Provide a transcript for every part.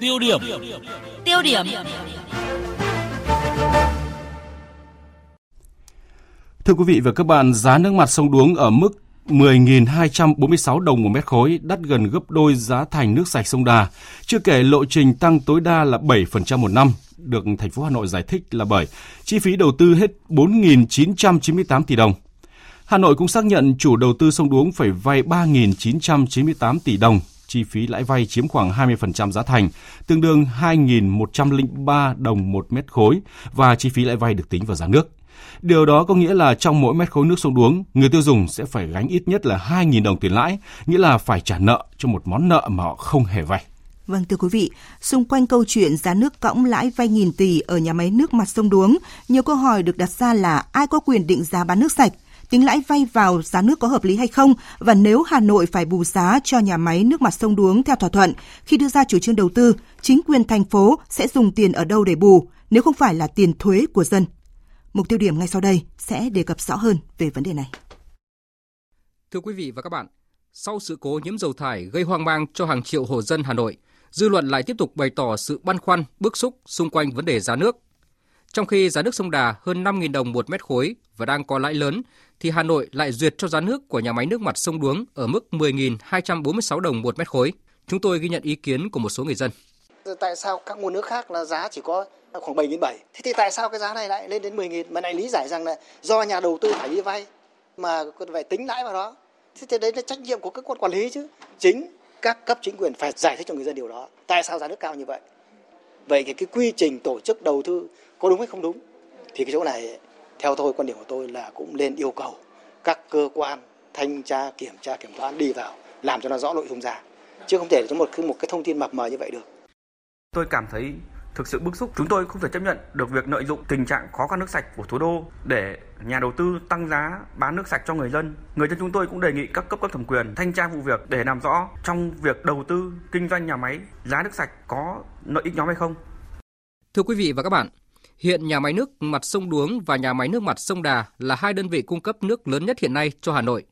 Tiêu điểm. Tiêu điểm. Thưa quý vị và các bạn, giá nước mặt sông Đuống ở mức 10.246 đồng một mét khối, đắt gần gấp đôi giá thành nước sạch sông Đà. Chưa kể lộ trình tăng tối đa là 7% một năm, được thành phố Hà Nội giải thích là bởi chi phí đầu tư hết 4.998 tỷ đồng. Hà Nội cũng xác nhận chủ đầu tư sông Đuống phải vay 3.998 tỷ đồng, chi phí lãi vay chiếm khoảng 20% giá thành, tương đương 2.103 đồng một mét khối và chi phí lãi vay được tính vào giá nước. Điều đó có nghĩa là trong mỗi mét khối nước sông Đuống, người tiêu dùng sẽ phải gánh ít nhất là 2.000 đồng tiền lãi, nghĩa là phải trả nợ cho một món nợ mà họ không hề vay. Vâng thưa quý vị, xung quanh câu chuyện giá nước cõng lãi vay nghìn tỷ ở nhà máy nước mặt sông Đuống, nhiều câu hỏi được đặt ra là ai có quyền định giá bán nước sạch, tính lãi vay vào giá nước có hợp lý hay không và nếu Hà Nội phải bù giá cho nhà máy nước mặt sông Đuống theo thỏa thuận, khi đưa ra chủ trương đầu tư, chính quyền thành phố sẽ dùng tiền ở đâu để bù nếu không phải là tiền thuế của dân. Mục tiêu điểm ngay sau đây sẽ đề cập rõ hơn về vấn đề này. Thưa quý vị và các bạn, sau sự cố nhiễm dầu thải gây hoang mang cho hàng triệu hộ dân Hà Nội, dư luận lại tiếp tục bày tỏ sự băn khoăn, bức xúc xung quanh vấn đề giá nước. Trong khi giá nước sông Đà hơn 5.000 đồng một mét khối và đang có lãi lớn, thì Hà Nội lại duyệt cho giá nước của nhà máy nước mặt sông Đuống ở mức 10.246 đồng một mét khối. Chúng tôi ghi nhận ý kiến của một số người dân. Tại sao các nguồn nước khác là giá chỉ có khoảng 7.700? Thế thì tại sao cái giá này lại lên đến 10.000? Mà lại lý giải rằng là do nhà đầu tư phải đi vay mà phải tính lãi vào đó. Thế thì đấy là trách nhiệm của các quan quản lý chứ. Chính các cấp chính quyền phải giải thích cho người dân điều đó. Tại sao giá nước cao như vậy? Vậy thì cái quy trình tổ chức đầu tư có đúng hay không đúng? Thì cái chỗ này theo tôi quan điểm của tôi là cũng nên yêu cầu các cơ quan thanh tra kiểm tra kiểm toán đi vào làm cho nó rõ nội dung ra chứ không thể cho một một cái thông tin mập mờ như vậy được. Tôi cảm thấy thực sự bức xúc. Chúng tôi không thể chấp nhận được việc lợi dụng tình trạng khó khăn nước sạch của thủ đô để nhà đầu tư tăng giá bán nước sạch cho người dân. Người dân chúng tôi cũng đề nghị các cấp cấp thẩm quyền thanh tra vụ việc để làm rõ trong việc đầu tư kinh doanh nhà máy giá nước sạch có lợi ích nhóm hay không. Thưa quý vị và các bạn, Hiện nhà máy nước mặt sông Đuống và nhà máy nước mặt sông Đà là hai đơn vị cung cấp nước lớn nhất hiện nay cho Hà Nội.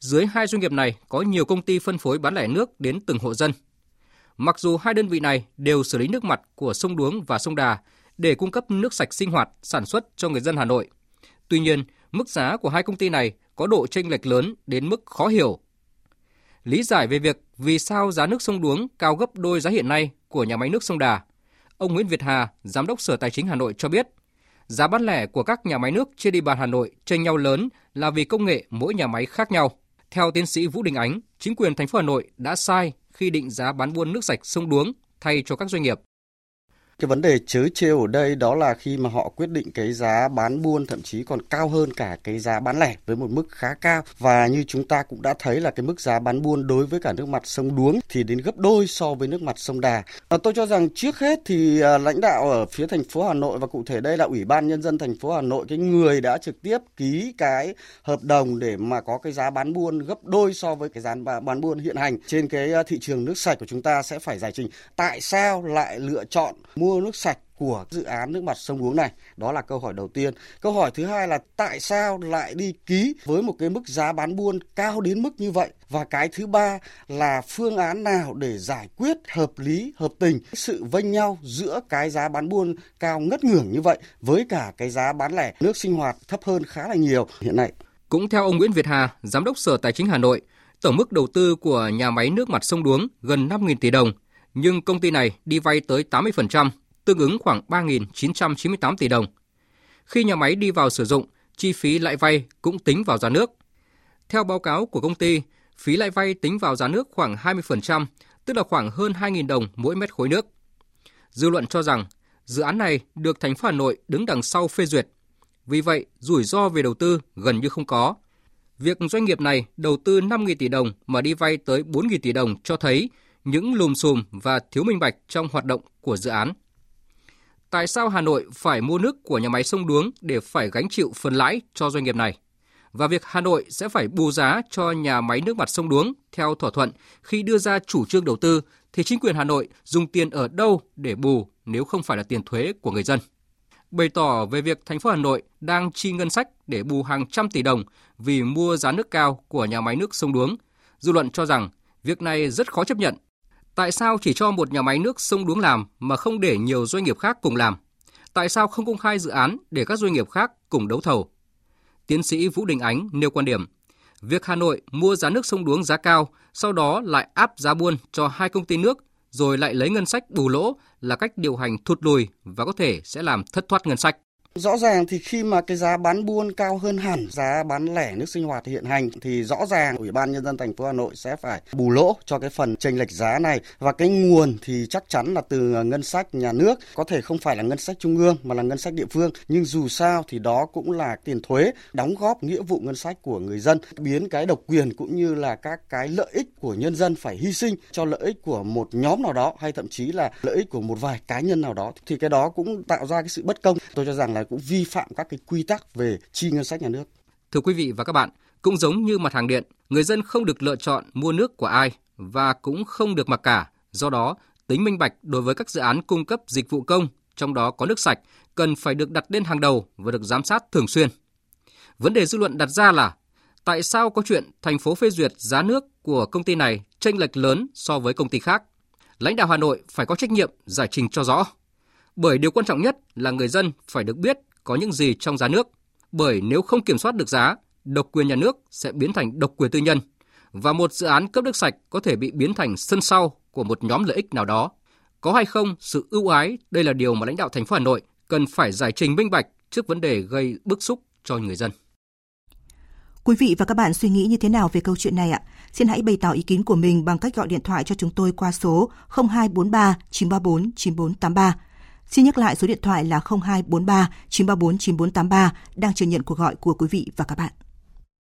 Dưới hai doanh nghiệp này có nhiều công ty phân phối bán lẻ nước đến từng hộ dân. Mặc dù hai đơn vị này đều xử lý nước mặt của sông Đuống và sông Đà để cung cấp nước sạch sinh hoạt, sản xuất cho người dân Hà Nội. Tuy nhiên, mức giá của hai công ty này có độ chênh lệch lớn đến mức khó hiểu. Lý giải về việc vì sao giá nước sông Đuống cao gấp đôi giá hiện nay của nhà máy nước sông Đà Ông Nguyễn Việt Hà, Giám đốc Sở Tài chính Hà Nội cho biết, giá bán lẻ của các nhà máy nước trên địa bàn Hà Nội chênh nhau lớn là vì công nghệ mỗi nhà máy khác nhau. Theo tiến sĩ Vũ Đình Ánh, chính quyền thành phố Hà Nội đã sai khi định giá bán buôn nước sạch sông Đuống thay cho các doanh nghiệp. Cái vấn đề chớ trêu ở đây đó là khi mà họ quyết định cái giá bán buôn thậm chí còn cao hơn cả cái giá bán lẻ với một mức khá cao và như chúng ta cũng đã thấy là cái mức giá bán buôn đối với cả nước mặt sông Đuống thì đến gấp đôi so với nước mặt sông Đà. À, tôi cho rằng trước hết thì à, lãnh đạo ở phía thành phố Hà Nội và cụ thể đây là Ủy ban nhân dân thành phố Hà Nội cái người đã trực tiếp ký cái hợp đồng để mà có cái giá bán buôn gấp đôi so với cái giá bán buôn hiện hành trên cái à, thị trường nước sạch của chúng ta sẽ phải giải trình tại sao lại lựa chọn mua mua nước sạch của dự án nước mặt sông Đuống này? Đó là câu hỏi đầu tiên. Câu hỏi thứ hai là tại sao lại đi ký với một cái mức giá bán buôn cao đến mức như vậy? Và cái thứ ba là phương án nào để giải quyết hợp lý, hợp tình sự vênh nhau giữa cái giá bán buôn cao ngất ngưởng như vậy với cả cái giá bán lẻ nước sinh hoạt thấp hơn khá là nhiều hiện nay. Cũng theo ông Nguyễn Việt Hà, Giám đốc Sở Tài chính Hà Nội, tổng mức đầu tư của nhà máy nước mặt sông Đuống gần 5.000 tỷ đồng – nhưng công ty này đi vay tới 80%, tương ứng khoảng 3.998 tỷ đồng. Khi nhà máy đi vào sử dụng, chi phí lãi vay cũng tính vào giá nước. Theo báo cáo của công ty, phí lãi vay tính vào giá nước khoảng 20%, tức là khoảng hơn 2.000 đồng mỗi mét khối nước. Dư luận cho rằng dự án này được thành phố Hà Nội đứng đằng sau phê duyệt. Vì vậy, rủi ro về đầu tư gần như không có. Việc doanh nghiệp này đầu tư 5.000 tỷ đồng mà đi vay tới 4.000 tỷ đồng cho thấy những lùm xùm và thiếu minh bạch trong hoạt động của dự án. Tại sao Hà Nội phải mua nước của nhà máy sông Đuống để phải gánh chịu phần lãi cho doanh nghiệp này? Và việc Hà Nội sẽ phải bù giá cho nhà máy nước mặt sông Đuống theo thỏa thuận khi đưa ra chủ trương đầu tư thì chính quyền Hà Nội dùng tiền ở đâu để bù nếu không phải là tiền thuế của người dân? Bày tỏ về việc thành phố Hà Nội đang chi ngân sách để bù hàng trăm tỷ đồng vì mua giá nước cao của nhà máy nước sông Đuống, dư luận cho rằng việc này rất khó chấp nhận Tại sao chỉ cho một nhà máy nước sông Đuống làm mà không để nhiều doanh nghiệp khác cùng làm? Tại sao không công khai dự án để các doanh nghiệp khác cùng đấu thầu? Tiến sĩ Vũ Đình Ánh nêu quan điểm, việc Hà Nội mua giá nước sông Đuống giá cao, sau đó lại áp giá buôn cho hai công ty nước, rồi lại lấy ngân sách bù lỗ là cách điều hành thụt lùi và có thể sẽ làm thất thoát ngân sách. Rõ ràng thì khi mà cái giá bán buôn cao hơn hẳn giá bán lẻ nước sinh hoạt hiện hành thì rõ ràng Ủy ban nhân dân thành phố Hà Nội sẽ phải bù lỗ cho cái phần chênh lệch giá này. Và cái nguồn thì chắc chắn là từ ngân sách nhà nước, có thể không phải là ngân sách trung ương mà là ngân sách địa phương, nhưng dù sao thì đó cũng là tiền thuế đóng góp nghĩa vụ ngân sách của người dân, biến cái độc quyền cũng như là các cái lợi ích của nhân dân phải hy sinh cho lợi ích của một nhóm nào đó hay thậm chí là lợi ích của một vài cá nhân nào đó thì cái đó cũng tạo ra cái sự bất công. Tôi cho rằng là cũng vi phạm các cái quy tắc về chi ngân sách nhà nước. Thưa quý vị và các bạn, cũng giống như mặt hàng điện, người dân không được lựa chọn mua nước của ai và cũng không được mặc cả. Do đó, tính minh bạch đối với các dự án cung cấp dịch vụ công, trong đó có nước sạch, cần phải được đặt lên hàng đầu và được giám sát thường xuyên. Vấn đề dư luận đặt ra là tại sao có chuyện thành phố phê duyệt giá nước của công ty này chênh lệch lớn so với công ty khác? Lãnh đạo Hà Nội phải có trách nhiệm giải trình cho rõ. Bởi điều quan trọng nhất là người dân phải được biết có những gì trong giá nước. Bởi nếu không kiểm soát được giá, độc quyền nhà nước sẽ biến thành độc quyền tư nhân và một dự án cấp nước sạch có thể bị biến thành sân sau của một nhóm lợi ích nào đó. Có hay không sự ưu ái, đây là điều mà lãnh đạo thành phố Hà Nội cần phải giải trình minh bạch trước vấn đề gây bức xúc cho người dân. Quý vị và các bạn suy nghĩ như thế nào về câu chuyện này ạ? Xin hãy bày tỏ ý kiến của mình bằng cách gọi điện thoại cho chúng tôi qua số 0243 934 9483 Xin nhắc lại số điện thoại là 0243 934 9483 đang chờ nhận cuộc gọi của quý vị và các bạn.